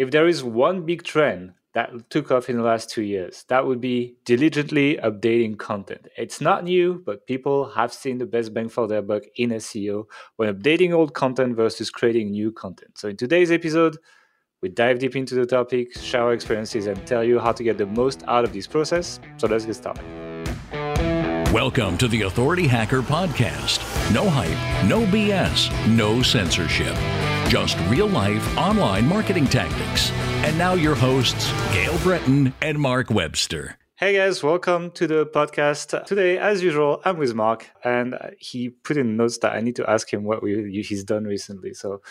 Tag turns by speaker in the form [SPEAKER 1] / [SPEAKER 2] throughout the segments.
[SPEAKER 1] if there is one big trend that took off in the last two years, that would be diligently updating content. It's not new, but people have seen the best bang for their buck in SEO when updating old content versus creating new content. So, in today's episode, we dive deep into the topic, share our experiences, and tell you how to get the most out of this process. So, let's get started.
[SPEAKER 2] Welcome to the Authority Hacker Podcast. No hype, no BS, no censorship. Just real life online marketing tactics. And now your hosts, Gael Breton and Mark Webster.
[SPEAKER 1] Hey guys, welcome to the podcast. Today, as usual, I'm with Mark, and he put in notes that I need to ask him what we, he's done recently. So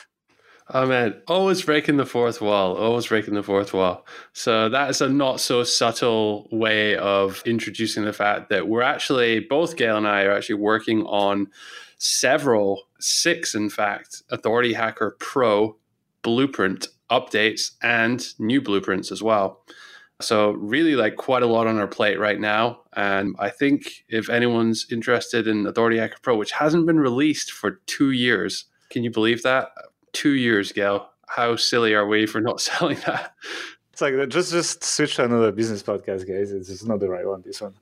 [SPEAKER 3] Oh man, always breaking the fourth wall, always breaking the fourth wall. So that's a not so subtle way of introducing the fact that we're actually, both Gail and I are actually working on several, six in fact, Authority Hacker Pro blueprint updates and new blueprints as well. So really like quite a lot on our plate right now. And I think if anyone's interested in Authority Hacker Pro, which hasn't been released for two years, can you believe that? two years, Gael. How silly are we for not selling that?
[SPEAKER 1] It's like just just switch to another business podcast, guys. It's just not the right one. This one.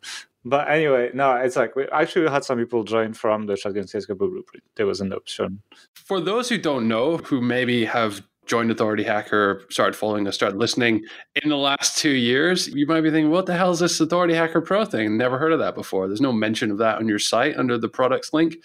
[SPEAKER 1] But anyway, no, it's like we actually had some people join from the Shotgun Skyscraper blueprint. There was an option.
[SPEAKER 3] For those who don't know, who maybe have joined Authority Hacker, started following us, started listening in the last two years, you might be thinking, what the hell is this Authority Hacker Pro thing? Never heard of that before. There's no mention of that on your site under the products link.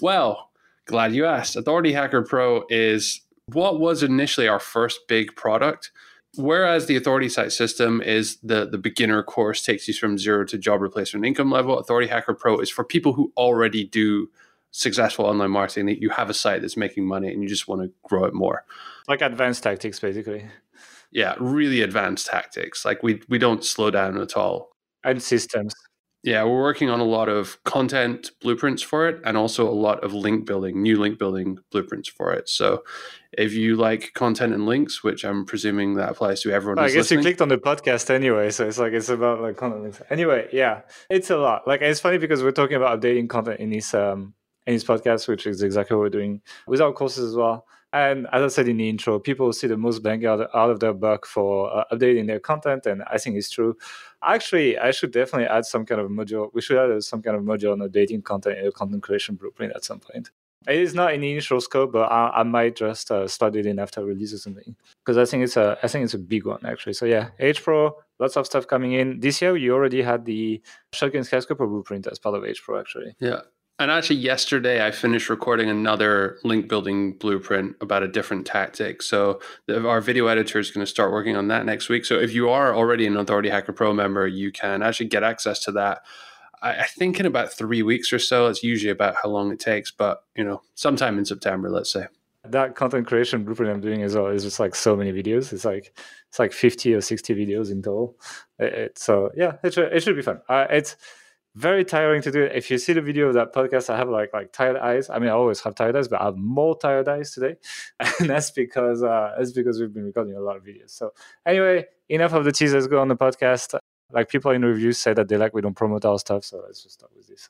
[SPEAKER 3] Well, Glad you asked. Authority Hacker Pro is what was initially our first big product. Whereas the Authority Site System is the, the beginner course, takes you from zero to job replacement income level. Authority Hacker Pro is for people who already do successful online marketing, that you have a site that's making money and you just want to grow it more.
[SPEAKER 1] Like advanced tactics, basically.
[SPEAKER 3] Yeah, really advanced tactics. Like we we don't slow down at all.
[SPEAKER 1] And systems.
[SPEAKER 3] Yeah, we're working on a lot of content blueprints for it and also a lot of link building, new link building blueprints for it. So if you like content and links, which I'm presuming that applies to everyone.
[SPEAKER 1] I guess
[SPEAKER 3] listening.
[SPEAKER 1] you clicked on the podcast anyway, so it's like it's about like content links. Anyway, yeah, it's a lot. Like it's funny because we're talking about updating content in this um in this podcast, which is exactly what we're doing with our courses as well. And as I said in the intro, people see the most bang out, out of their buck for uh, updating their content, and I think it's true. Actually, I should definitely add some kind of module. We should add some kind of module on updating content in a content creation blueprint at some point. It is not in the initial scope, but I, I might just uh, start it in after release or something because I think it's a I think it's a big one actually. So yeah, H Pro, lots of stuff coming in this year. You already had the Shotgun Skyscraper blueprint as part of H Pro actually.
[SPEAKER 3] Yeah, and actually, yesterday I finished recording another link building blueprint about a different tactic. So the, our video editor is going to start working on that next week. So if you are already an Authority Hacker Pro member, you can actually get access to that. I, I think in about three weeks or so. It's usually about how long it takes, but you know, sometime in September, let's say.
[SPEAKER 1] That content creation blueprint I'm doing as well is just like so many videos. It's like it's like 50 or 60 videos in total. So yeah, it should, it should be fun. Uh, it's very tiring to do it. If you see the video of that podcast, I have like like tired eyes. I mean, I always have tired eyes, but I have more tired eyes today, and that's because uh, that's because we've been recording a lot of videos. So anyway, enough of the tease. Let's go on the podcast. Like people in reviews say that they like we don't promote our stuff, so let's just start with this.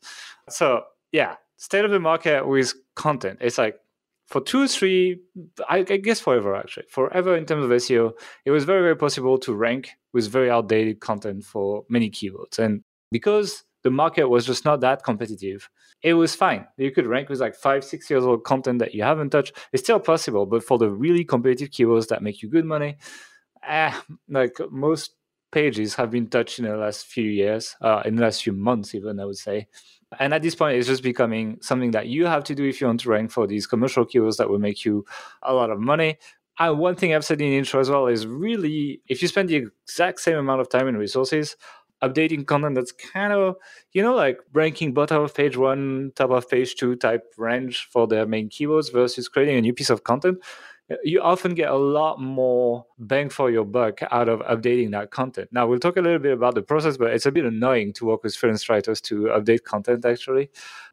[SPEAKER 1] So yeah, state of the market with content. It's like for two, three, I guess forever actually, forever in terms of SEO, it was very, very possible to rank with very outdated content for many keywords, and because the market was just not that competitive. It was fine. You could rank with like five, six years old content that you haven't touched. It's still possible, but for the really competitive keywords that make you good money, eh, like most pages have been touched in the last few years, uh, in the last few months, even I would say. And at this point, it's just becoming something that you have to do if you want to rank for these commercial keywords that will make you a lot of money. And one thing I've said in the intro as well is really, if you spend the exact same amount of time and resources updating content that's kind of you know like ranking bottom of page one top of page two type range for their main keywords versus creating a new piece of content you often get a lot more bang for your buck out of updating that content. Now we'll talk a little bit about the process but it's a bit annoying to work with freelance writers to update content actually.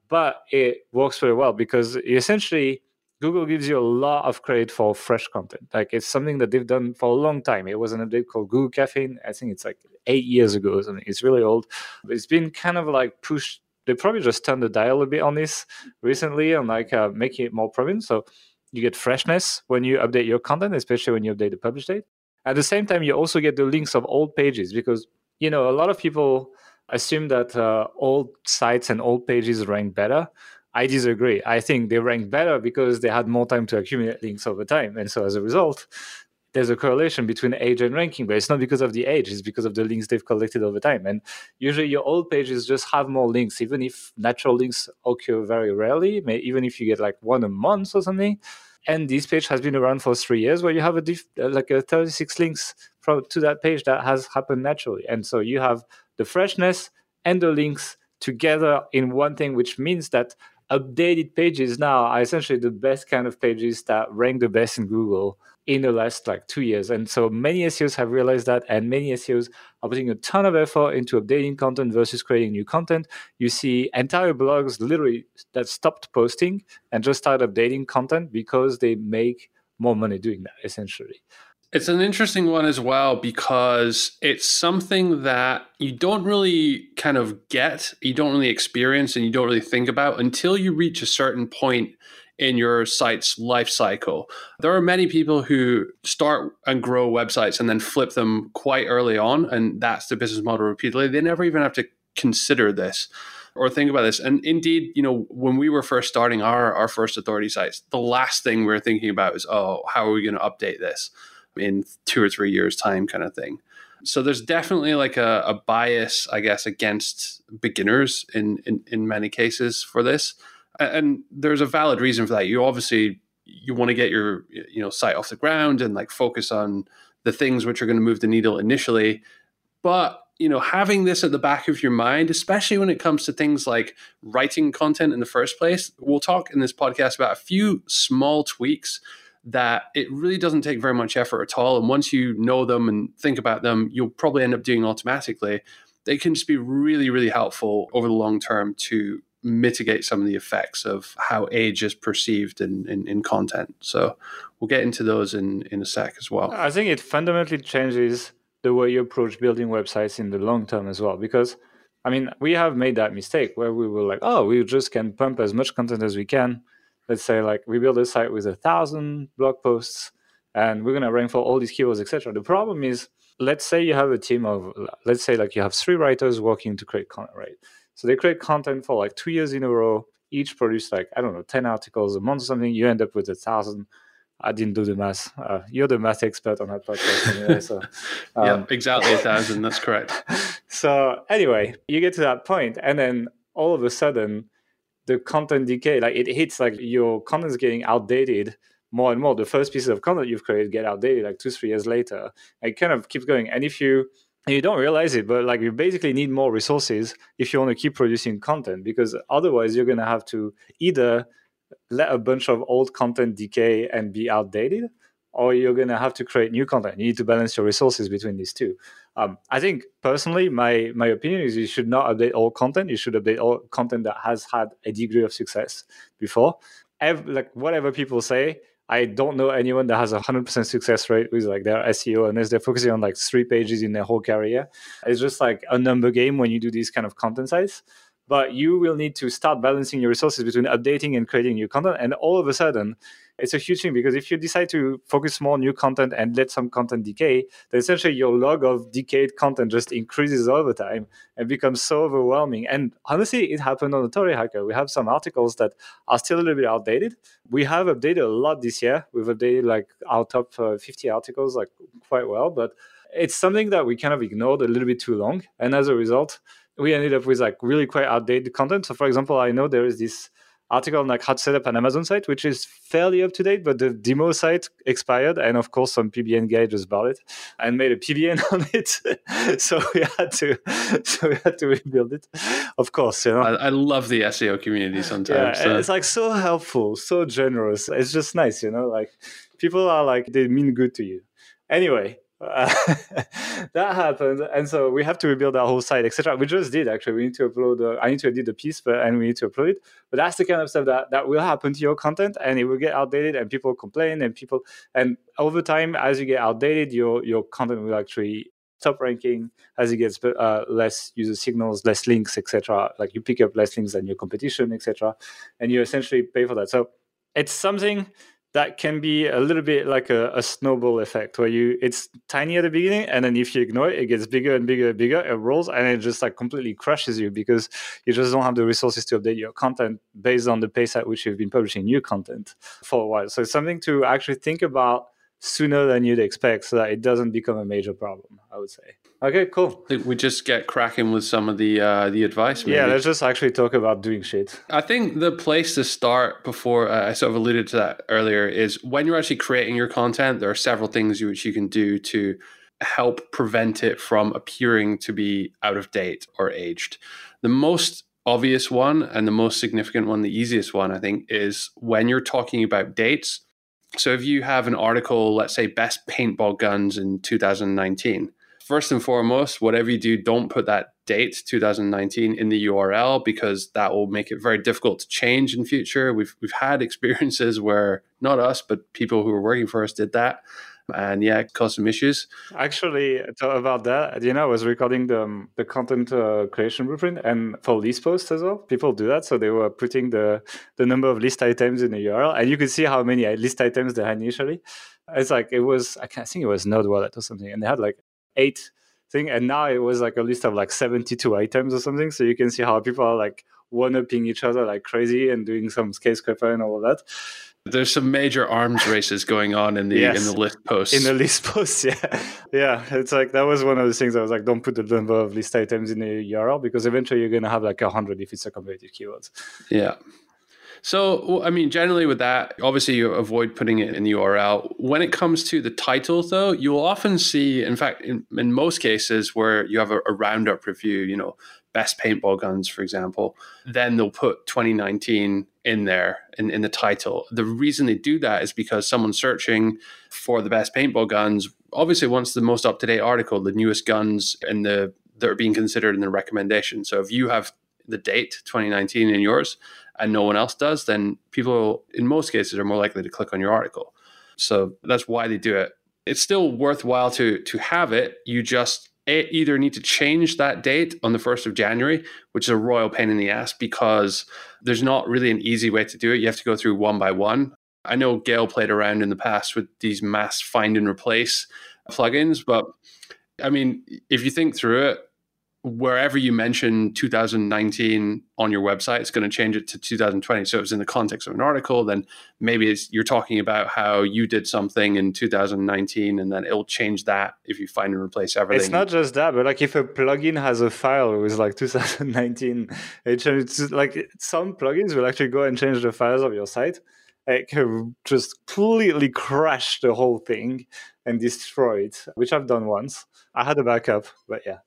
[SPEAKER 1] But it works very well because essentially Google gives you a lot of credit for fresh content. Like it's something that they've done for a long time. It was an update called Google Caffeine. I think it's like eight years ago or something. It's really old. But it's been kind of like pushed. They probably just turned the dial a bit on this recently and like uh, making it more prominent. So you get freshness when you update your content, especially when you update the publish date. At the same time, you also get the links of old pages because you know a lot of people assume that uh, old sites and old pages rank better. I disagree. I think they rank better because they had more time to accumulate links over time, and so as a result, there's a correlation between age and ranking, but it's not because of the age, it's because of the links they've collected over time. And usually your old pages just have more links, even if natural links occur very rarely, even if you get like one a month or something. And this page has been around for three years where you have a diff, uh, like a 36 links from to that page that has happened naturally. And so you have the freshness and the links together in one thing, which means that updated pages now are essentially the best kind of pages that rank the best in Google in the last like two years. And so many SEOs have realized that, and many SEOs are putting a ton of effort into updating content versus creating new content. You see entire blogs literally that stopped posting and just started updating content because they make more money doing that, essentially.
[SPEAKER 3] It's an interesting one as well because it's something that you don't really kind of get, you don't really experience, and you don't really think about until you reach a certain point in your site's life cycle. There are many people who start and grow websites and then flip them quite early on, and that's the business model repeatedly. They never even have to consider this or think about this. And indeed, you know, when we were first starting our, our first authority sites, the last thing we were thinking about is, oh, how are we going to update this in two or three years' time, kind of thing. So there's definitely like a, a bias, I guess, against beginners in, in, in many cases for this and there's a valid reason for that. You obviously you want to get your you know site off the ground and like focus on the things which are going to move the needle initially, but you know having this at the back of your mind especially when it comes to things like writing content in the first place we'll talk in this podcast about a few small tweaks that it really doesn't take very much effort at all and once you know them and think about them you'll probably end up doing automatically they can just be really really helpful over the long term to mitigate some of the effects of how age is perceived in, in, in, content. So we'll get into those in, in a sec as well.
[SPEAKER 1] I think it fundamentally changes the way you approach building websites in the long term as well. Because, I mean, we have made that mistake where we were like, oh, we just can pump as much content as we can. Let's say, like, we build a site with a thousand blog posts and we're going to rank for all these keywords, etc. The problem is, let's say you have a team of, let's say, like, you have three writers working to create content, right? So they create content for like two years in a row, each produce like, I don't know, 10 articles a month or something. You end up with a thousand. I didn't do the math. Uh, you're the math expert on that podcast anyway. So,
[SPEAKER 3] um, yeah, exactly a thousand. That's correct.
[SPEAKER 1] so anyway, you get to that point, and then all of a sudden, the content decay, like it hits like your content's getting outdated more and more. The first pieces of content you've created get outdated like two, three years later. It kind of keeps going. And if you you don't realize it but like you basically need more resources if you want to keep producing content because otherwise you're going to have to either let a bunch of old content decay and be outdated or you're going to have to create new content you need to balance your resources between these two um, i think personally my my opinion is you should not update all content you should update all content that has had a degree of success before like whatever people say I don't know anyone that has a hundred percent success rate with like their SEO unless they're focusing on like three pages in their whole career. It's just like a number game when you do these kind of content sites. But you will need to start balancing your resources between updating and creating new content. And all of a sudden, it's a huge thing because if you decide to focus more on new content and let some content decay, then essentially your log of decayed content just increases over time and becomes so overwhelming. And honestly, it happened on Authority Hacker. We have some articles that are still a little bit outdated. We have updated a lot this year. We've updated like our top uh, 50 articles like quite well, but it's something that we kind of ignored a little bit too long. And as a result, we ended up with like really quite outdated content. So, for example, I know there is this article on like how to set up an Amazon site, which is fairly up to date, but the demo site expired, and of course some PBN guy just bought it and made a PBN on it. so we had to, so we had to rebuild it. Of course, you know. I,
[SPEAKER 3] I love the SEO community sometimes.
[SPEAKER 1] Yeah, so. it's like so helpful, so generous. It's just nice, you know. Like people are like they mean good to you. Anyway, that happened, and so we have to rebuild our whole site, etc. We just did actually. We need to upload. Uh, I need to edit the piece, but and we need to upload it. But that's the kind of stuff that that will happen to your content, and it will get outdated, and people complain, and people, and over time, as you get outdated, your your content will actually stop ranking as it gets uh, less user signals, less links, etc. Like you pick up less links than your competition, etc. And you essentially pay for that. So it's something that can be a little bit like a, a, snowball effect where you it's tiny at the beginning and then if you ignore it it gets bigger and bigger and bigger it rolls and it just like completely crushes you because you just don't have the resources to update your content based on the pace at which you've been publishing new content for a while. So it's something to actually think about sooner than you'd expect so that it doesn't become a major problem i would say okay cool.
[SPEAKER 3] I think we just get cracking with some of the uh, the advice maybe.
[SPEAKER 1] yeah let's just actually talk about doing shit.
[SPEAKER 3] I think the place to start before uh, i sort of alluded to that earlier is when you're actually creating your content there are several things you, which you can do to help prevent it from appearing to be out of date or aged. The most obvious one and the most significant one the easiest one i think is when you're talking about dates. So if you have an article, let's say best paintball guns in 2019, first and foremost, whatever you do, don't put that date 2019 in the URL because that will make it very difficult to change in future. We've we've had experiences where not us, but people who were working for us did that and yeah, caused some issues.
[SPEAKER 1] Actually, about that, you know, I was recording the um, the content uh, creation blueprint, and for list posts as well, people do that. So they were putting the the number of list items in the URL, and you could see how many uh, list items they had initially. It's like it was, I think it was NerdWallet or something, and they had like eight thing, and now it was like a list of like seventy two items or something. So you can see how people are like one upping each other like crazy and doing some skyscraper and all of that.
[SPEAKER 3] There's some major arms races going on in the yes. in the list posts.
[SPEAKER 1] In the list posts, yeah, yeah. It's like that was one of the things I was like, don't put the number of list items in the URL because eventually you're gonna have like a hundred if it's a competitive keyword.
[SPEAKER 3] Yeah. So, I mean, generally with that, obviously you avoid putting it in the URL. When it comes to the title, though, you'll often see, in fact, in, in most cases where you have a, a roundup review, you know, best paintball guns, for example, mm-hmm. then they'll put 2019 in there in, in the title. The reason they do that is because someone searching for the best paintball guns obviously wants the most up to date article, the newest guns and the that are being considered in the recommendation. So if you have the date 2019 in yours and no one else does, then people in most cases are more likely to click on your article. So that's why they do it. It's still worthwhile to to have it. You just either need to change that date on the 1st of January, which is a royal pain in the ass because there's not really an easy way to do it. You have to go through one by one. I know Gael played around in the past with these mass find and replace plugins, but I mean, if you think through it, wherever you mention 2019 on your website, it's going to change it to 2020. So it's in the context of an article, then maybe you're talking about how you did something in 2019, and then it'll change that if you find and replace everything.
[SPEAKER 1] It's not just that, but like if a plugin has a file with like 2019, it it's like some plugins will actually go and change the files of your site. It can just completely crash the whole thing and destroy it, which I've done once. I had a backup, but yeah.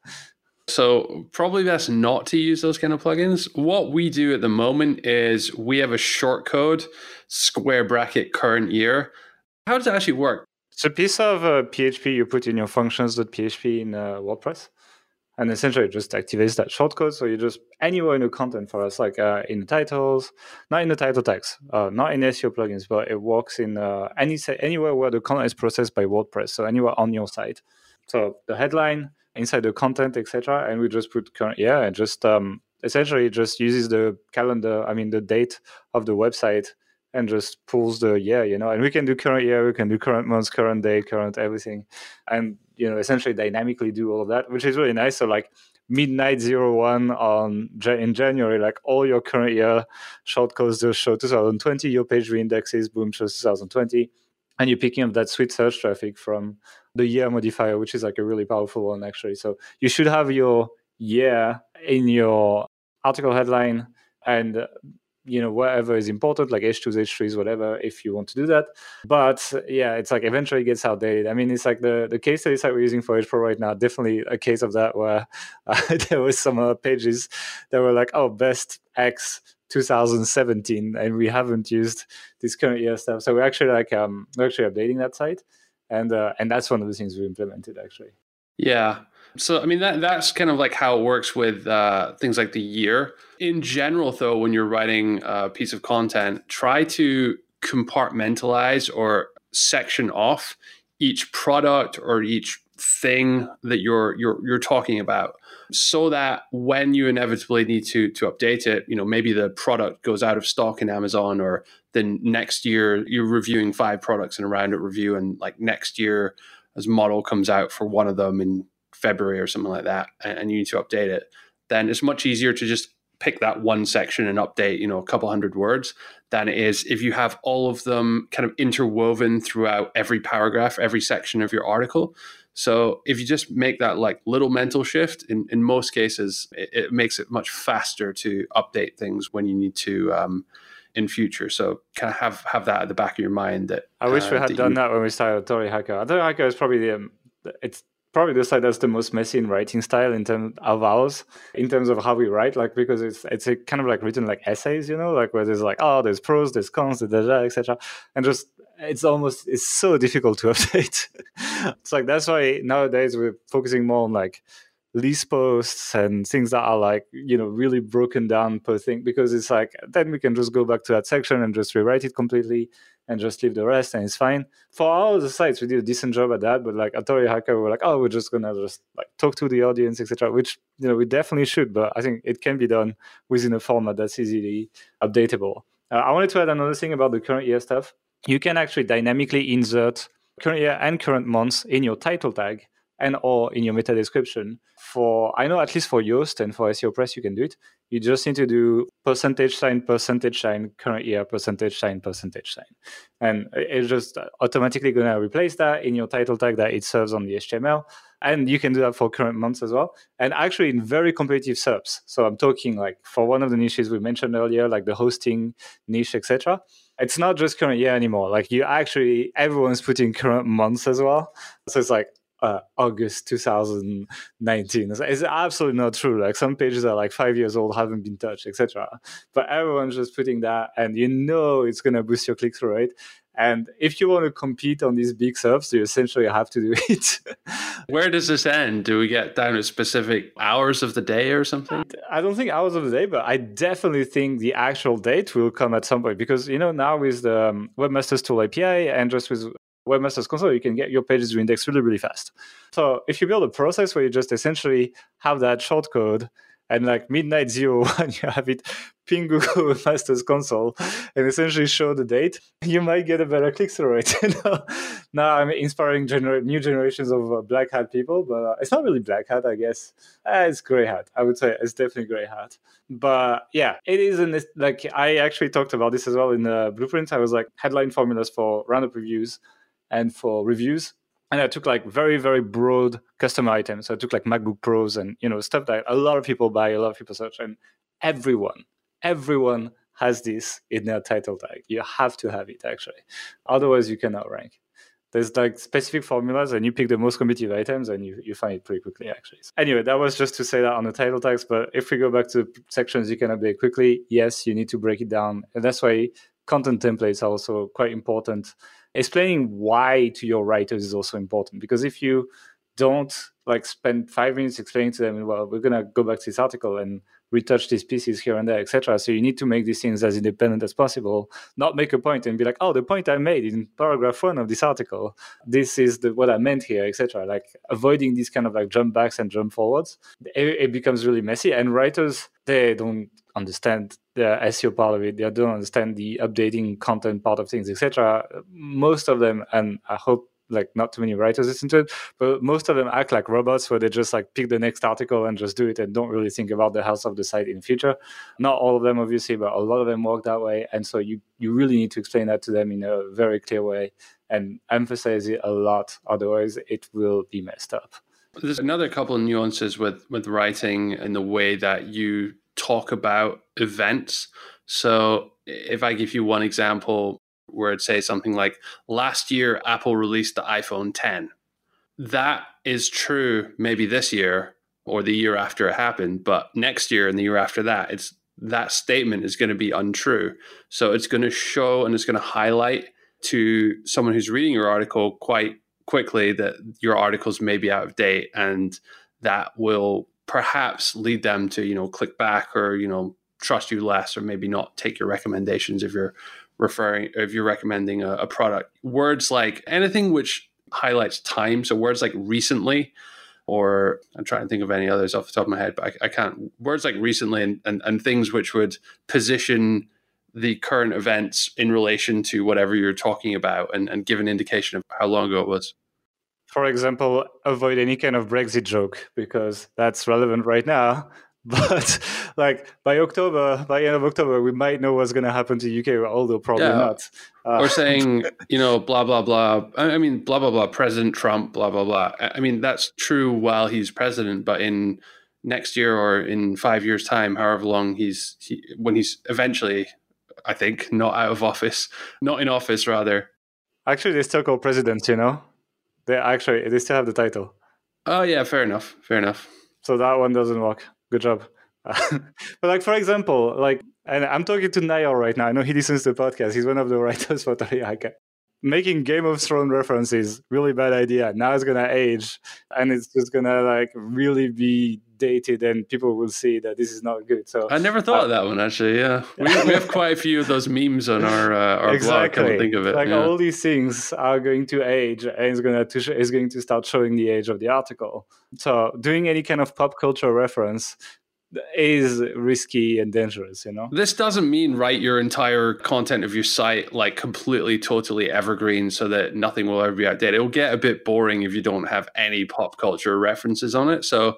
[SPEAKER 3] So probably best not to use those kind of plugins. What we do at the moment is we have a short code, square bracket current year. How does it actually work?
[SPEAKER 1] It's a piece of uh, PHP you put in your functions.php in uh, WordPress. And essentially it just activates that shortcode. So you just anywhere in the content for us, like uh, in the titles, not in the title tags, uh, not in SEO plugins, but it works in uh, any anywhere where the content is processed by WordPress. So anywhere on your site. So the headline, inside the content, etc. And we just put current yeah, and just um, essentially just uses the calendar, I mean the date of the website and just pulls the year, you know. And we can do current year, we can do current month, current day, current everything, and you know essentially dynamically do all of that, which is really nice. So like midnight zero one on in January, like all your current year shortcodes just show 2020. Your page reindexes, boom, shows 2020 and you're picking up that sweet search traffic from the year modifier, which is like a really powerful one actually. So you should have your year in your article headline and you know whatever is important like h2s h3s whatever if you want to do that. But yeah it's like eventually it gets outdated. I mean it's like the the case studies that we're using for hpro right now definitely a case of that where uh, there was some uh, pages that were like oh best x 2017 and we haven't used this current year stuff. So we're actually like um we're actually updating that site and uh, and that's one of the things we implemented actually.
[SPEAKER 3] Yeah. So i mean that that's kind of like how it works with uh, things like the year. In general though when you're writing a piece of content try to compartmentalize or section off each product or each thing that you're you're you're talking about so that when you inevitably need to to update it, you know, maybe the product goes out of stock in Amazon or then next year you're reviewing five products in a roundup review, and like next year, as model comes out for one of them in February or something like that, and you need to update it, then it's much easier to just pick that one section and update, you know, a couple hundred words than it is if you have all of them kind of interwoven throughout every paragraph, every section of your article. So if you just make that like little mental shift, in, in most cases, it, it makes it much faster to update things when you need to um, in future. So kind of have have that at the back of your mind. That
[SPEAKER 1] I wish uh, we had done you... that when we started Authority Hacker. Authority Hacker is probably the um, it's probably the site that's the most messy in writing style in terms of ours, in terms of how we write, like because it's it's a kind of like written like essays, you know, like where there's like oh there's pros, there's cons, etc. And just it's almost it's so difficult to update. it's like that's why nowadays we're focusing more on like list posts and things that are like you know really broken down per thing because it's like then we can just go back to that section and just rewrite it completely and just leave the rest and it's fine. For all the sites, we did a decent job at that, but like at Authority Hacker, we were like, oh, we're just gonna just like talk to the audience, etc. Which you know we definitely should, but I think it can be done within a format that's easily updatable. Uh, I wanted to add another thing about the current year stuff. You can actually dynamically insert current year and current months in your title tag and or in your meta description for i know at least for yoast and for seo press you can do it. You just need to do percentage sign percentage sign current year percentage sign percentage sign. And it's just automatically to replace that in your title tag that it serves on the html and you can do that for current months as well. And actually in very competitive SERPs so i'm talking like for one of the niches we mentioned earlier like the hosting niche etc it's not just current year anymore. Like you actually everyone's putting current months as well. So it's like uh, August 2019. It's, absolutely not true. Like some pages are like five years old, haven't been touched, etc. But everyone's just putting that, and you know it's gonna boost your click through rate. And if you want to compete on these big SERPs, you essentially have to do it.
[SPEAKER 3] Where does this end? Do we get down to specific hours of the day or something?
[SPEAKER 1] I don't think hours of the day, but I definitely think the actual date will come at some point because you know now with the um, Webmasters Tool API and just with Webmasters Console, you can get your pages to index really, really fast. So if you build a process where you just essentially have that shortcode and like midnight zero one, you have it ping Google Masters console and essentially show the date, you might get a better click through rate. now I'm inspiring gener- new generations of uh, black hat people, but uh, it's not really black hat, I guess. Uh, it's gray hat. I would say it's definitely gray hat. But yeah, it isn't like I actually talked about this as well in the blueprints. I was like headline formulas for roundup reviews and for reviews. And I took like very, very broad customer items. So I took like MacBook Pros and you know stuff that a lot of people buy, a lot of people search, and everyone, everyone has this in their title tag. You have to have it actually, otherwise you cannot rank. There's like specific formulas, and you pick the most competitive items, and you, you find it pretty quickly actually. Anyway, that was just to say that on the title tags. But if we go back to sections, you can update quickly. Yes, you need to break it down, and that's why content templates are also quite important explaining why to your writers is also important because if you don't like spend five minutes explaining to them well we're going to go back to this article and retouch these pieces here and there etc so you need to make these things as independent as possible not make a point and be like oh the point i made in paragraph one of this article this is the, what i meant here etc like avoiding these kind of like jump backs and jump forwards it, it becomes really messy. And writers they don't understand the SEO part of it. They don't understand the updating content part of things, etc. Most of them, and I hope like not too many writers listen to it, but most of them act like robots where they just like pick the next article and just do it and don't really think about the health of the site in the future. Not all of them, obviously, but a lot of them work that way. And so you you really need to explain that to them in a very clear way and emphasize it a lot. Otherwise, it will be messed up.
[SPEAKER 3] There's another couple of nuances with with writing and the way that you talk about events. So if I give you one example where it says something like last year Apple released the iPhone 10. That is true maybe this year or the year after it happened, but next year and the year after that, it's that statement is going to be untrue. So it's going to show and it's going to highlight to someone who's reading your article quite quickly that your articles may be out of date and that will perhaps lead them to you know click back or you know trust you less or maybe not take your recommendations if you're referring if you're recommending a, a product words like anything which highlights time so words like recently or i'm trying to think of any others off the top of my head but i, I can't words like recently and, and, and things which would position the current events in relation to whatever you're talking about and, and give an indication of how long ago it was.
[SPEAKER 1] For example, avoid any kind of Brexit joke because that's relevant right now. But like by October, by end of October, we might know what's going to happen to UK, although probably yeah. not.
[SPEAKER 3] Uh, or saying, you know, blah blah blah. I mean, blah blah blah. President Trump, blah blah blah. I mean, that's true while he's president, but in next year or in five years' time, however long he's he, when he's eventually, I think, not out of office, not in office rather.
[SPEAKER 1] Actually, they still call presidents. You know, they actually they still have the title.
[SPEAKER 3] Oh yeah, fair enough. Fair enough.
[SPEAKER 1] So that one doesn't work. Good job. but like for example, like and I'm talking to Niall right now. I know he listens to the podcast. He's one of the writers for Authority Hacker making Game of Thrones references really bad idea. Now it's gonna age, and it's just gonna like really be dated, and people will see that this is not good. So
[SPEAKER 3] I never thought uh, of that one actually. Yeah, we, we have quite a few of those memes on our uh, our exactly. blog. think of it.
[SPEAKER 1] Like
[SPEAKER 3] yeah.
[SPEAKER 1] all these things are going to age, and it's gonna to it's going to start showing the age of the article. So doing any kind of pop culture reference is risky and dangerous you know
[SPEAKER 3] this doesn't mean write your entire content of your site like completely totally evergreen so that nothing will ever be outdated it'll get a bit boring if you don't have any pop culture references on it so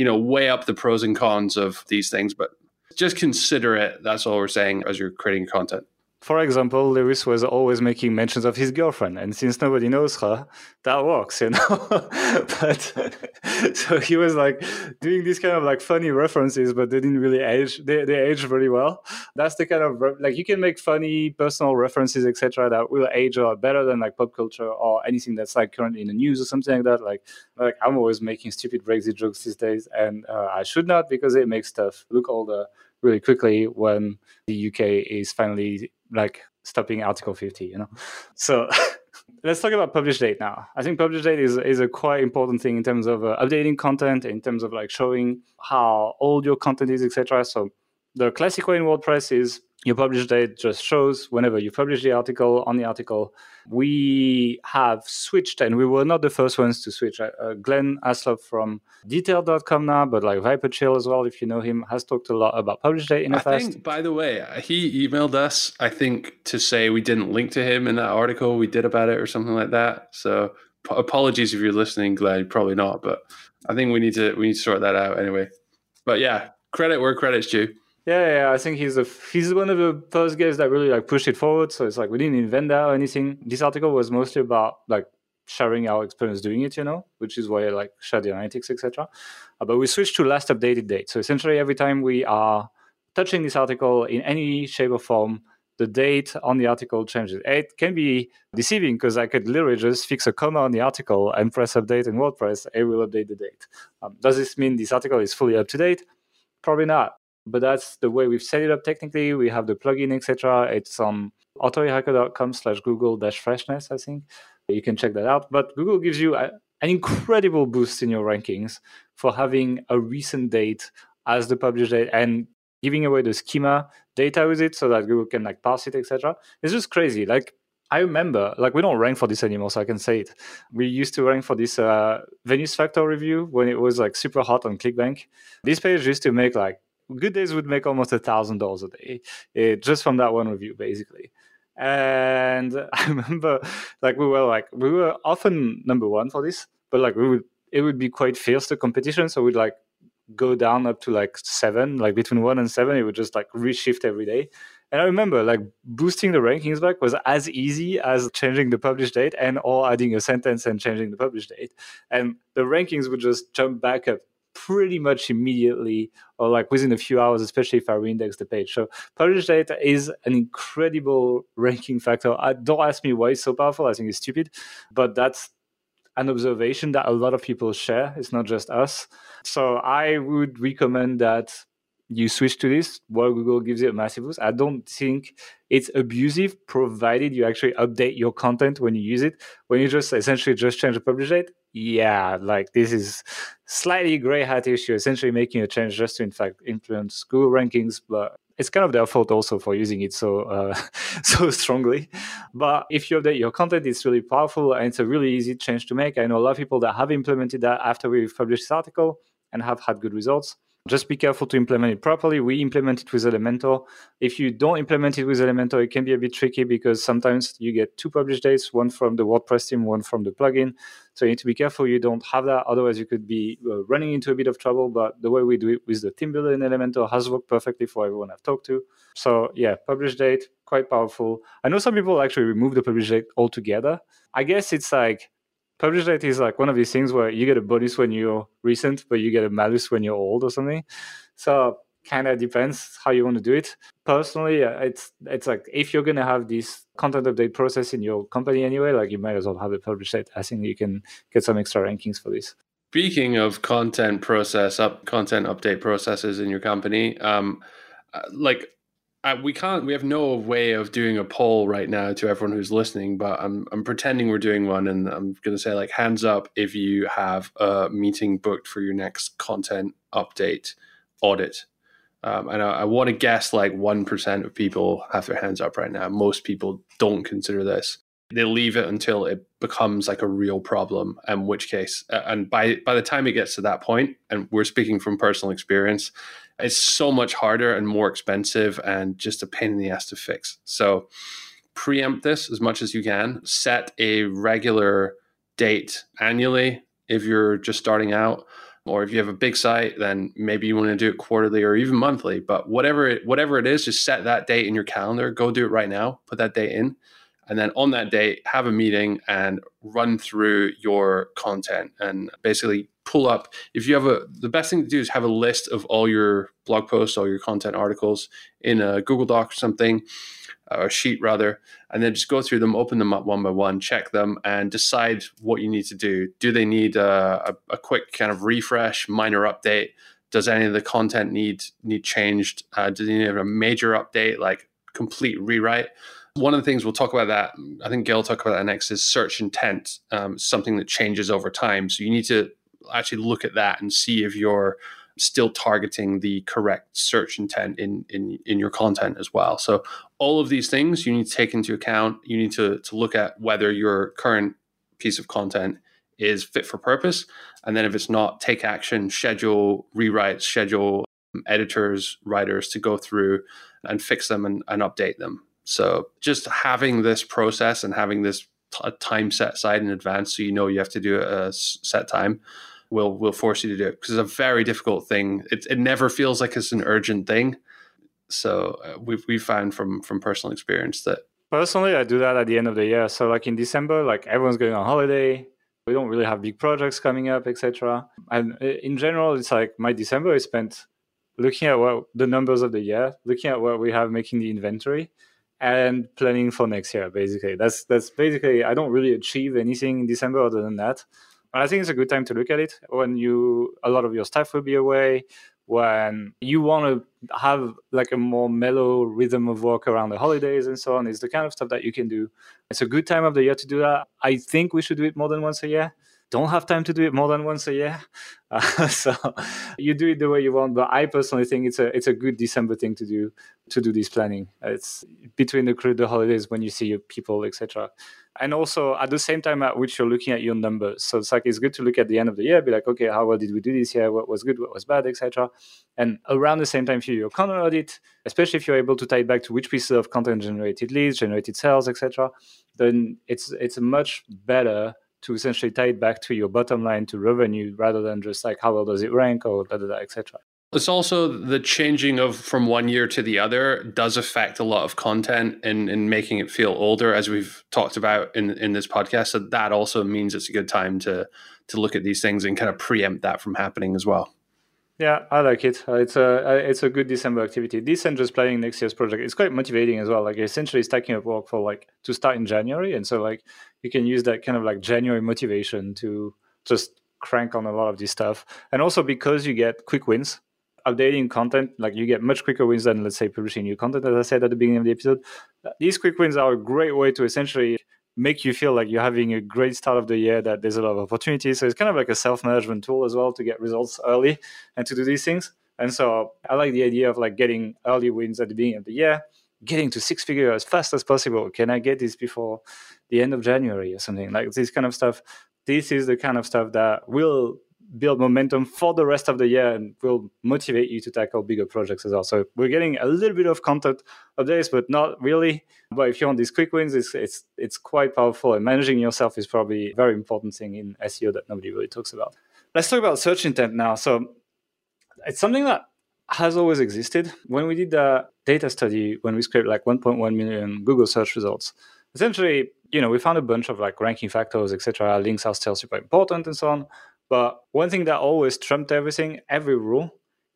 [SPEAKER 3] you know weigh up the pros and cons of these things but just consider it. That's all we're saying as you're creating content
[SPEAKER 1] for example, Lewis was always making mentions of his girlfriend, and since nobody knows her, that works, you know. but so he was like doing these kind of like funny references, but they didn't really age. They they age very well. That's the kind of like you can make funny personal references, etc., that will age a lot better than like pop culture or anything that's like currently in the news or something like that. Like like I'm always making stupid Brexit jokes these days, and uh, I should not because it makes stuff look older really quickly when the UK is finally like stopping Article 50, you know? So let's talk about publish date now. I think publish date is, is a quite important thing in terms of uh, updating content, in terms of like showing how old your content is, etc. So the classic way in WordPress is your publish date just shows whenever you publish the article on the article. We have switched, and we were not the first ones to switch. Uh, uh Glen Allsopp from detail.com now, but like ViperChill as well, if you know him, has talked a lot about publish date in the I past.
[SPEAKER 3] Think, by the way, he emailed us, I think, to say we didn't link to him in that article we did about it or something like that. So apologies if you're listening, Glenn. Probably not, but I think we need to we need to sort that out anyway. But yeah, credit where credit's due.
[SPEAKER 1] Yeah, yeah, I think he's a he's one of the first guys that really like pushed it forward. So it's like we didn't invent that or anything. This article was mostly about like sharing our experience doing it, you know, which is why I like share the analytics, etc. Uh, but we switched to last updated date. So essentially, every time we are touching this article in any shape or form, the date on the article changes. It can be deceiving because I could literally just fix a comma on the article and press update in WordPress. It will update the date. Um, does this mean this article is fully up to date? Probably not but that's the way we've set it up technically. We have the plugin, etc. It's on authorityhacker.com slash google dash freshness, I think. You can check that out. But Google gives you a, an incredible boost in your rankings for having a recent date as the publish date and giving away the schema data with it so that Google can like parse it, etc. It's just crazy. Like I remember, like we don't rank for this anymore, so I can say it. We used to rank for this uh, Venus Factor review when it was like super hot on ClickBank. This page used to make like good days would make almost a thousand dollars a day eh, just from that one review basically. And i remember like we were like we were often number one for this but like we would it would be quite fierce the competition. So we'd like go down up to like seven like between one and seven it would just like reshift every day. And i remember like boosting the rankings back was as easy as changing the publish date and or adding a sentence and changing the publish date. And the rankings would just jump back up pretty much immediately or like within a few hours, especially if I reindex the page. So publish data is an incredible ranking factor. I, don't ask me why it's so powerful. I think it's stupid, but that's an observation that a lot of people share. It's not just us. So I would recommend that you switch to this while Google gives you a massive boost. I don't think it's abusive provided you actually update your content when you use it. When you just essentially just change the publish date, yeah, like this is slightly gray hat issue, essentially making a change just to in fact influence school rankings, but it's kind of their fault also for using it so uh, so strongly. But if you update your content, it's really powerful and it's a really easy change to make. I know a lot of people that have implemented that after we've published this article and have had good results. Just be careful to implement it properly. We implement it with Elementor. If you don't implement it with Elementor, it can be a bit tricky because sometimes you get two publish dates, one from the WordPress theme, one from the plugin. So you need to be careful you don't have that. Otherwise, you could be uh, running into a bit of trouble. But the way we do it with the theme builder in Elementor has worked perfectly for everyone I've talked to. So yeah, publish date, quite powerful. I know some people actually remove the publish date altogether. I guess it's like publish date is like one of these things where you get a bonus when you're recent, but you get a malus when you're old or something. So kind of depends how you want to do it. Personally, it's it's like if you're gonna have this content update process in your company anyway, like you might as well have it publish date. I think you can get some extra rankings for this.
[SPEAKER 3] Speaking of content process up content update processes in your company, um, uh, like uh, we can't we have no way of doing a poll right now to everyone who's listening but i'm i'm pretending we're doing one and i'm going to say like hands up if you have a meeting booked for your next content update audit. Um, and I, I want to guess like 1% of people have their hands up right now. Most people don't consider this. They leave it until it becomes like a real problem in which case and by by the time it gets to that point and we're speaking from personal experience it's so much harder and more expensive and just a pain in the ass to fix. So preempt this as much as you can. Set a regular date annually if you're just starting out. Or if you have a big site, then maybe you want to do it quarterly or even monthly. But whatever it, whatever it is, just set that date in your calendar. Go do it right now. Put that date in, and then on that day have a meeting and run through your content and basically pull up if you have a the best thing to do is have a list of all your blog posts all your content articles in a google doc or something or a sheet rather and then just go through them open them up one by one check them and decide what you need to do. Do they need a, a, a quick kind of refresh minor update? Does any of the content need need changed? Uh, do they need a major update like complete rewrite one of the things we'll talk about that i think gael will talk about that next is search intent um, something that changes over time so you need to actually look at that and see if you're still targeting the correct search intent in in in your content as well. So all of these things you need to take into account. You need to to look at whether your current piece of content is fit for purpose, and then if it's not, take action, schedule rewrites, schedule editors, writers to go through and fix them and, and update them. So just having this process and having this t- time set aside in advance, so you know you have to do a set time will will force you to do it because it's a very difficult thing. It it never feels like it's an urgent thing. So uh, we've we found from from personal experience that
[SPEAKER 1] personally I do that at the end of the year. So like in December, like everyone's going on holiday. We don't really have big projects coming up, etc. And uh, in general, it's like my December is spent looking at what the numbers of the year, looking at what we have making the inventory, and planning for next year. Basically, that's that's basically I don't really achieve anything in December other than that. I think it's a good time to look at it when you a lot of your staff will be away, when you want to have like a more mellow rhythm of work around the holidays and so on. Is the kind of stuff that you can do. It's a good time of the year to do that. I think we should do it more than once a year. Don't have time to do it more than once a year, uh, so you do it the way you want. But I personally think it's a it's a good December thing to do to do this planning. It's between the crew, the holidays when you see your people, etc and also at the same time at which you're looking at your numbers. So it's like it's good to look at the end of the year, be like, okay, how well did we do this year? What was good? What was bad, etc. And around the same time, if you your content audit, especially if you're able to tie it back to which pieces of content generated leads, generated sales, etc., then it's it's much better to essentially tie it back to your bottom line to revenue rather than just like how well does it rank or da da da etc.
[SPEAKER 3] It's also the changing of from one year to the other does affect a lot of content and, and making it feel older, as we've talked about in, in this podcast. So that also means it's a good time to to look at these things and kind of preempt that from happening as well.
[SPEAKER 1] Yeah, I like it. Uh, it's a uh, it's a good December activity. This and just planning next year's project. It's quite motivating as well. Like essentially stacking up work for like to start in January, and so like you can use that kind of like genuine motivation to just crank on a lot of this stuff. And also because you get quick wins updating content, like you get much quicker wins than let's say publishing new content, as I said at the beginning of the episode. Uh, these quick wins are a great way to essentially make you feel like you're having a great start of the year, that there's a lot of opportunities. So it's kind of like a self-management tool as well to get results early and to do these things. And so I like the idea of like getting early wins at the beginning of the year, getting to six figure as fast as possible. Can I get this before the end of January or something like this kind of stuff? This is the kind of stuff that will build momentum for the rest of the year and will motivate you to tackle bigger projects as well. So we're getting a little bit of content updates, but not really. But if you want these quick wins, it's it's it's quite powerful. And managing yourself is probably a very important thing in SEO that nobody really talks about. Let's talk about search intent now. So it's something that has always existed. When we did the data study, when we scraped like 1.1 million Google search results, essentially, you know, we found a bunch of like ranking factors, etc. Links are still super important and so on. But one thing that always trumped everything, every rule,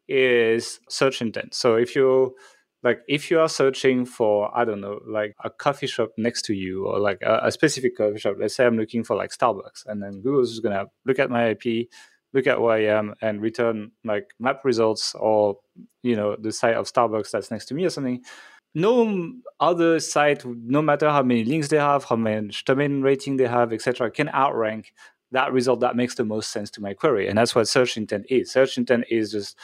[SPEAKER 1] is search intent. So if you like if you are searching for i don't know like a coffee shop next to you or like a, a specific coffee shop let's say i'm looking for like starbucks and then google's just to look at my ip look at where I am and return like map results or you know the site of Starbucks that's next to me or something. No other site, no matter how many links they have, how much domain rating they have, etc., can outrank that result that makes the most sense to my query. And that's what search intent is. Search intent is just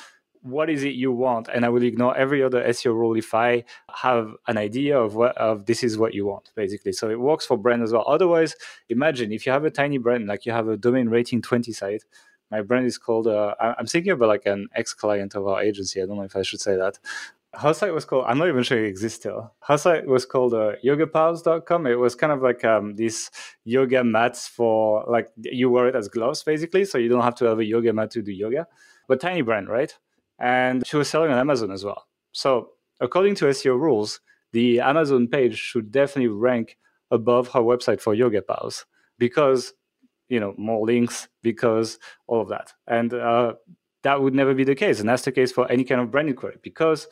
[SPEAKER 1] what is it you want and i will ignore every other seo rule if i have an idea of what of this is what you want basically so it works for brand as well otherwise imagine if you have a tiny brand like you have a domain rating 20 site my brand is called uh, i'm thinking about like an ex-client of our agency i don't know if i should say that her site was called i'm not even sure it exists still. Her site was called uh, yogapals.com it was kind of like um, these yoga mats for like you wear it as gloves basically so you don't have to have a yoga mat to do yoga. But tiny brand right? And she was selling on amazon as well. So according to seo rules the amazon page should definitely rank above her website for yoga pals because you know more links because all of that. And uh, that would never be the case. And that's the case for any kind of brand query because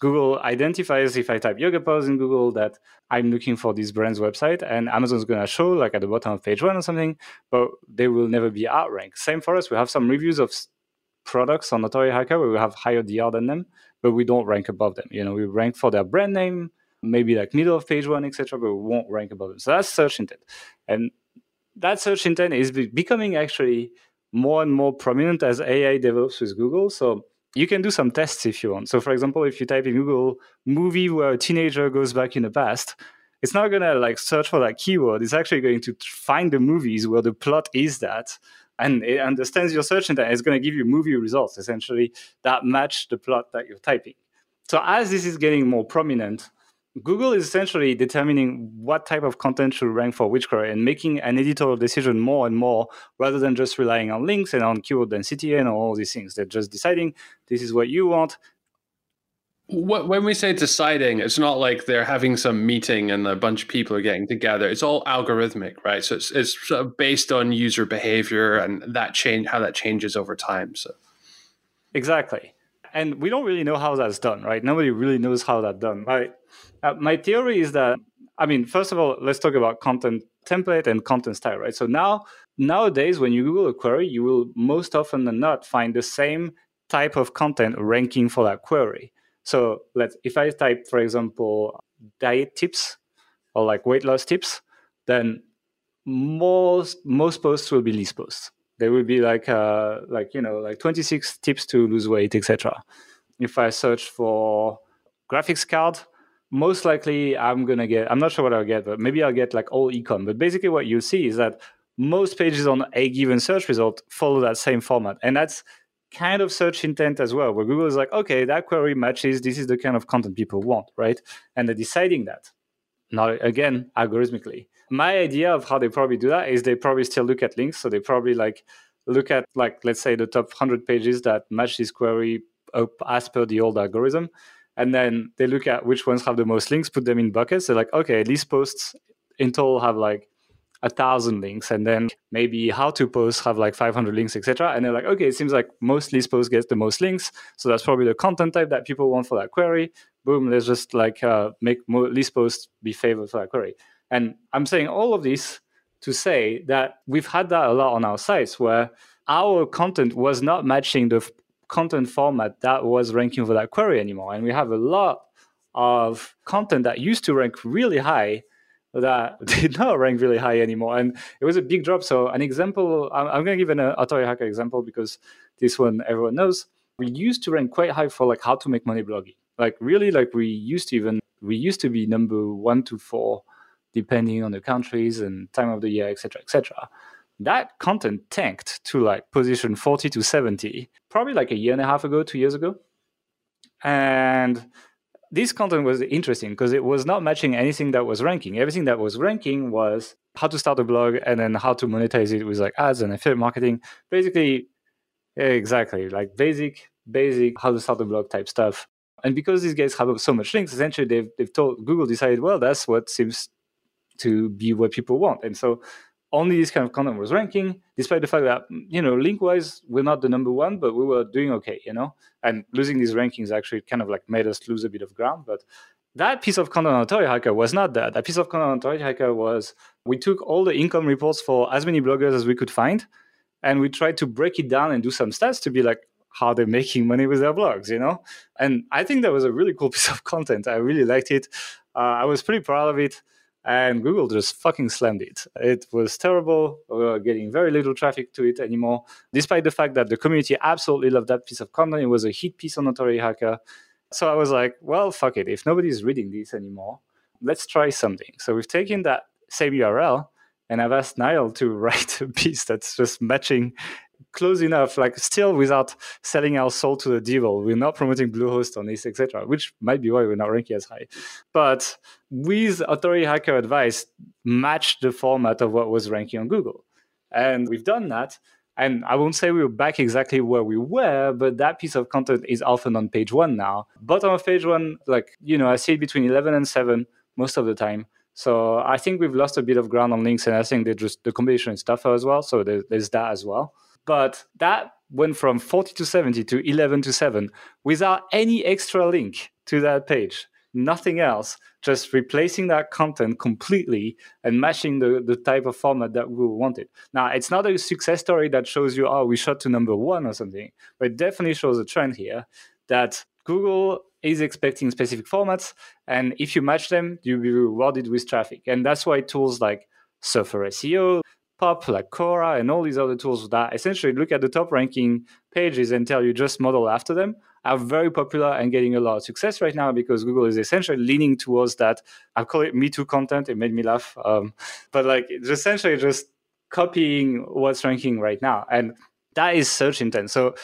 [SPEAKER 1] google identifies if i type yoga pals in google that i'm looking for this brand's website and amazon's to show like at the bottom of page one or something but they will never be outranked same for us we have some reviews of products on Authority Hacker where we have higher dr than them but we don't rank above them. You know we rank for their brand name maybe like middle of page one etc but we won't rank above them. So that's search intent. And that search intent is becoming actually more and more prominent as AI develops with Google. So you can do some tests if you want. So, for example, if you type in Google movie where a teenager goes back in the past, it's not going to like search for that keyword. It's actually going to find the movies where the plot is that. And it understands your search intent. It's going to give you movie results essentially that match the plot that you're typing. So, as this is getting more prominent, Google is essentially determining what type of content should rank for which query and making an editorial decision more and more rather than just relying on links and on keyword density and all these things. They're just deciding this is what you want.
[SPEAKER 3] When we say deciding, it's not like they're having some meeting and a bunch of people are getting together. It's all algorithmic, right? So it's, it's sort of based on user behavior and that change, how that changes over time. So
[SPEAKER 1] exactly, and we don't really know how that's done, right? Nobody really knows how that's done, right? Uh, my theory is that, I mean, first of all, let's talk about content template and content style, right? So now, nowadays, when you Google a query, you will most often than not find the same type of content ranking for that query. So let's, if I type, for example, diet tips or like weight loss tips, then most most posts will be list posts. They will be like uh, like you know like 26 tips to lose weight, etc. If I search for graphics card, most likely I'm gonna get. I'm not sure what I'll get, but maybe I'll get like all ecom. But basically, what you'll see is that most pages on a given search result follow that same format, and that's kind of search intent as well. Where Google is like, okay, that query matches. This is the kind of content people want, right? And they're deciding that. Now, again, algorithmically. My idea of how they probably do that is they probably still look at links. So they probably like look at like let's say the top 100 pages that match this query as per the old algorithm and then they look at which ones have the most links, put them in buckets. They're like, okay, these posts in total have like a thousand links, and then maybe how to posts have like 500 links, etc. And they're like, okay, it seems like most list posts get the most links, so that's probably the content type that people want for that query. Boom, let's just like uh, make more list posts be favored for that query. And I'm saying all of this to say that we've had that a lot on our sites where our content was not matching the content format that was ranking for that query anymore. And we have a lot of content that used to rank really high that did not rank really high anymore. And it was a big drop. So an example, I'm, I'm going to give an Authority Hacker example because this one everyone knows. We used to rank quite high for like how to make money blogging. Like really, like we used to even we used to be number one to four, depending on the countries and time of the year, etc., etc. that content tanked to like position 40 to 70, probably like a year and a half ago, two years ago. And this content was interesting because it was not matching anything that was ranking. Everything that was ranking was how to start a blog and then how to monetize it with like ads and affiliate marketing. Basically, exactly like basic, basic how to start a blog type stuff. And because these guys have so much links, essentially they've they've told Google decided, well, that's what seems to be what people want. And so only this kind of content was ranking, despite the fact that you know link wise we're not the number one, but we were doing okay, you know. And losing these rankings actually kind of like made us lose a bit of ground. But that piece of content on Authority Hacker was not that. That piece of content on Authority Hacker was we took all the income reports for as many bloggers as we could find, and we tried to break it down and do some stats to be like how they're making money with their blogs, you know. And I think that was a really cool piece of content. I really liked it. Uh, I was pretty proud of it and Google just fucking slammed it. It was terrible. We were getting very little traffic to it anymore, despite the fact that the community absolutely loved that piece of content. It was a hit piece on Authority Hacker. So I was like, well, fuck it. If nobody's reading this anymore, let's try something. So we've taken that same URL and I've asked Niall to write a piece that's just matching close enough, like still without selling our soul to the devil. We're not promoting Bluehost on this, etc., which might be why we're not ranking as high. But with Authority Hacker advice, match the format of what was ranking on Google. And we've done that. And I won't say we were back exactly where we were, but that piece of content is often on page one now. Bottom of page one, like, you know, I see it between 11 and 7 most of the time. So I think we've lost a bit of ground on links, and I think just the competition is tougher as well. So there's that as well. But that went from 40 to 70 to 11 to 7 without any extra link to that page. Nothing else, just replacing that content completely and matching the, the type of format that we wanted. Now, it's not a success story that shows you, oh, we shot to number one or something, but it definitely shows a trend here that Google is expecting specific formats. And if you match them, you'll be rewarded with traffic. And that's why tools like Surfer SEO, Pop, like Cora, and all these other tools that essentially look at the top ranking pages and tell you just model after them are very popular and getting a lot of success right now because Google is essentially leaning towards that. I call it Me Too content. It made me laugh. Um, but like it's essentially just copying what's ranking right now. And that is search intent. So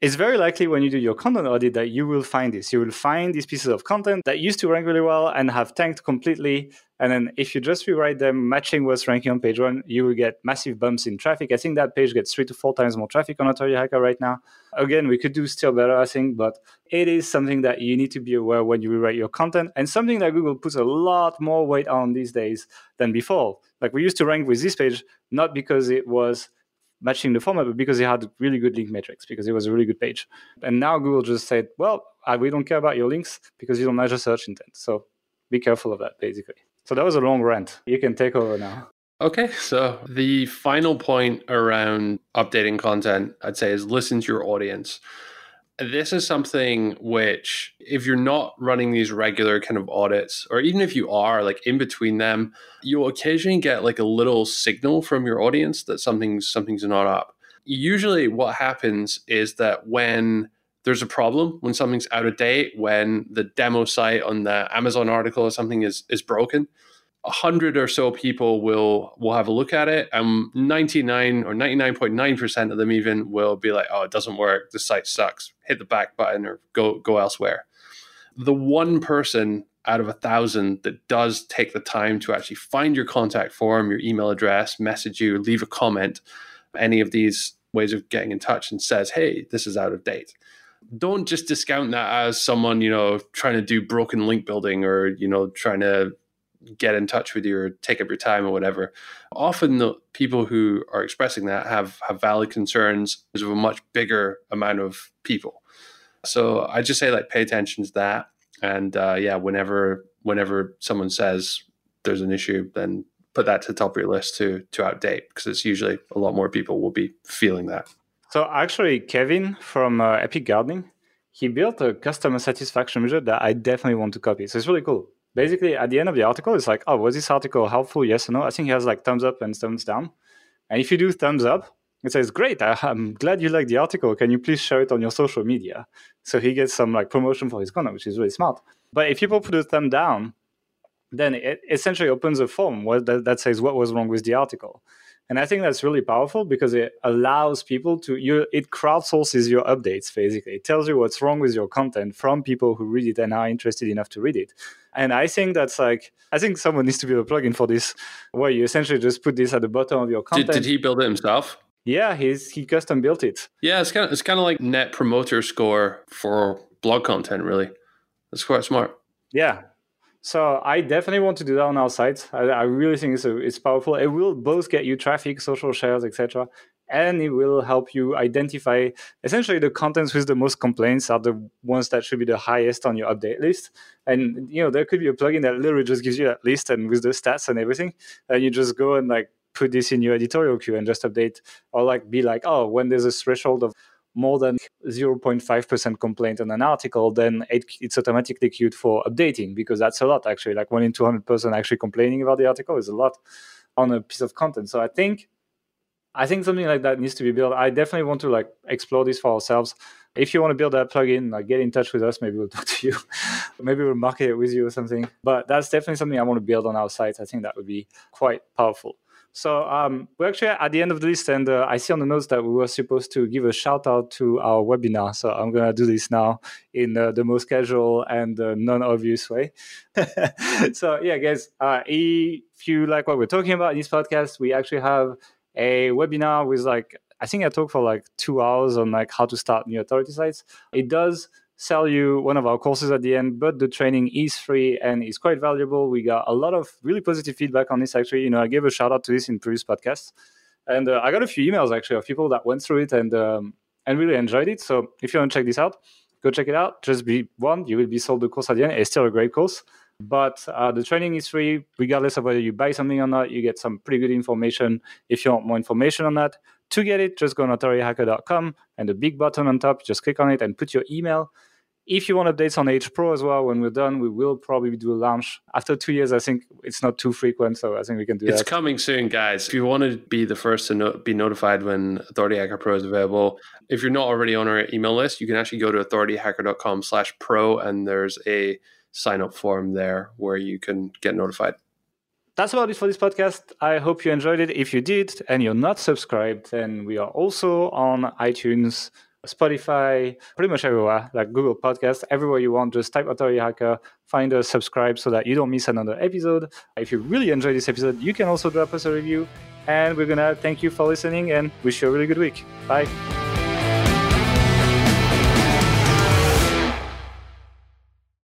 [SPEAKER 1] it's very likely when you do your content audit that you will find this. You will find these pieces of content that used to rank really well and have tanked completely. And then if you just rewrite them, matching what's ranking on page one, you will get massive bumps in traffic. I think that page gets three to four times more traffic on Authority Hacker right now. Again, we could do still better, I think, but it is something that you need to be aware when you rewrite your content and something that Google puts a lot more weight on these days than before. Like we used to rank with this page, not because it was matching the format, but because it had really good link metrics, because it was a really good page. And now Google just said, well, we don't care about your links because you don't measure search intent. So be careful of that, basically. So that was a long rant. You can take over now.
[SPEAKER 3] Okay, so the final point around updating content, I'd say, is listen to your audience this is something which if you're not running these regular kind of audits or even if you are like in between them you'll occasionally get like a little signal from your audience that something's something's not up. Usually what happens is that when there's a problem when something's out of date when the demo site on the amazon article or something is is broken a hundred or so people will will have a look at it, um, and ninety nine or ninety nine point nine percent of them even will be like, "Oh, it doesn't work. The site sucks. Hit the back button or go go elsewhere." The one person out of a thousand that does take the time to actually find your contact form, your email address, message you, leave a comment, any of these ways of getting in touch, and says, "Hey, this is out of date." Don't just discount that as someone you know trying to do broken link building or you know trying to get in touch with you or take up your time or whatever. Often the people who are expressing that have have valid concerns of a much bigger amount of people. So I just say like pay attention to that, and uh, yeah, whenever whenever someone says there's an issue, then put that to the top of your list to to outdate because it's usually a lot more people will be feeling that.
[SPEAKER 1] So actually, Kevin from uh, Epic Gardening, he built a customer satisfaction measure that I definitely want to copy. So it's really cool basically at the end of the article, it's like, oh, was this article helpful? Yes or no? I think he has like thumbs up and thumbs down. And if you do thumbs up, it says, great, I, am glad you like the article. Can you please share it on your social media? So he gets some like promotion for his content, which is really smart. But if people put a thumb down, then it essentially opens a form that says what was wrong with the article. And I think that's really powerful because it allows people to you it crowdsources your updates basically. It tells you what's wrong with your content from people who read it and are interested enough to read it. And I think that's like I think someone needs to build a plugin for this where you essentially just put this at the bottom of your content.
[SPEAKER 3] Did, did he build it himself?
[SPEAKER 1] Yeah, he's he custom built it.
[SPEAKER 3] Yeah, it's kind of it's kind of like net promoter score for blog content, really. That's quite smart.
[SPEAKER 1] Yeah, so I definitely want to do that on our site. I, I really think it's, a, it's powerful. It will both get you traffic, social shares, etc., and it will help you identify essentially the contents with the most complaints are the ones that should be the highest on your update list. And you know there could be a plugin that literally just gives you that list and with the stats and everything, and you just go and like put this in your editorial queue and just update or like be like, oh, when there's a threshold of more than 0.5% complaint on an article, then it, it's automatically queued for updating because that's a lot actually. Like one in 200 person actually complaining about the article is a lot on a piece of content. So I think I think something like that needs to be built. I definitely want to like explore this for ourselves. If you want to build that plugin, like get in touch with us. Maybe we'll talk to you. Maybe we'll market it with you or something. But that's definitely something I want to build on our site. I think that would be quite powerful. So um, we're actually at the end of the list, and uh, I see on the notes that we were supposed to give a shout out to our webinar. So I'm gonna do this now in uh, the most casual and uh, non-obvious way. so yeah, guys, uh, if you like what we're talking about in this podcast, we actually have a webinar with like I think I talked for like two hours on like how to start new authority sites. It does sell you one of our courses at the end, but the training is free and is quite valuable. We got a lot of really positive feedback on this. Actually, you know, I gave a shout out to this in previous podcasts, and uh, I got a few emails actually of people that went through it and um, and really enjoyed it. So if you want to check this out, go check it out. Just be one, you will be sold the course at the end. It's still a great course. But uh, the training is free, regardless of whether you buy something or not. You get some pretty good information. If you want more information on that, to get it, just go on authorityhacker.com and the big button on top, just click on it and put your email. If you want updates on H Pro as well, when we're done, we will probably do a launch after two years. I think it's not too frequent, so I think we can do
[SPEAKER 3] it's
[SPEAKER 1] that.
[SPEAKER 3] It's coming soon, guys. If you want to be the first to no- be notified when Authority Hacker Pro is available, if you're not already on our email list, you can actually go to authorityhacker.com/pro, and there's a sign up form there where you can get notified
[SPEAKER 1] that's about it for this podcast. I hope you enjoyed it. If you did and you're not subscribed, then we are also on iTunes, Spotify, pretty much everywhere, like Google Podcast, everywhere you want. Just type Authority Hacker, find us, subscribe so that you don't miss another episode. If you really enjoyed this episode, you can also drop us a review. And we're going to thank you for listening and wish you a really good week. Bye.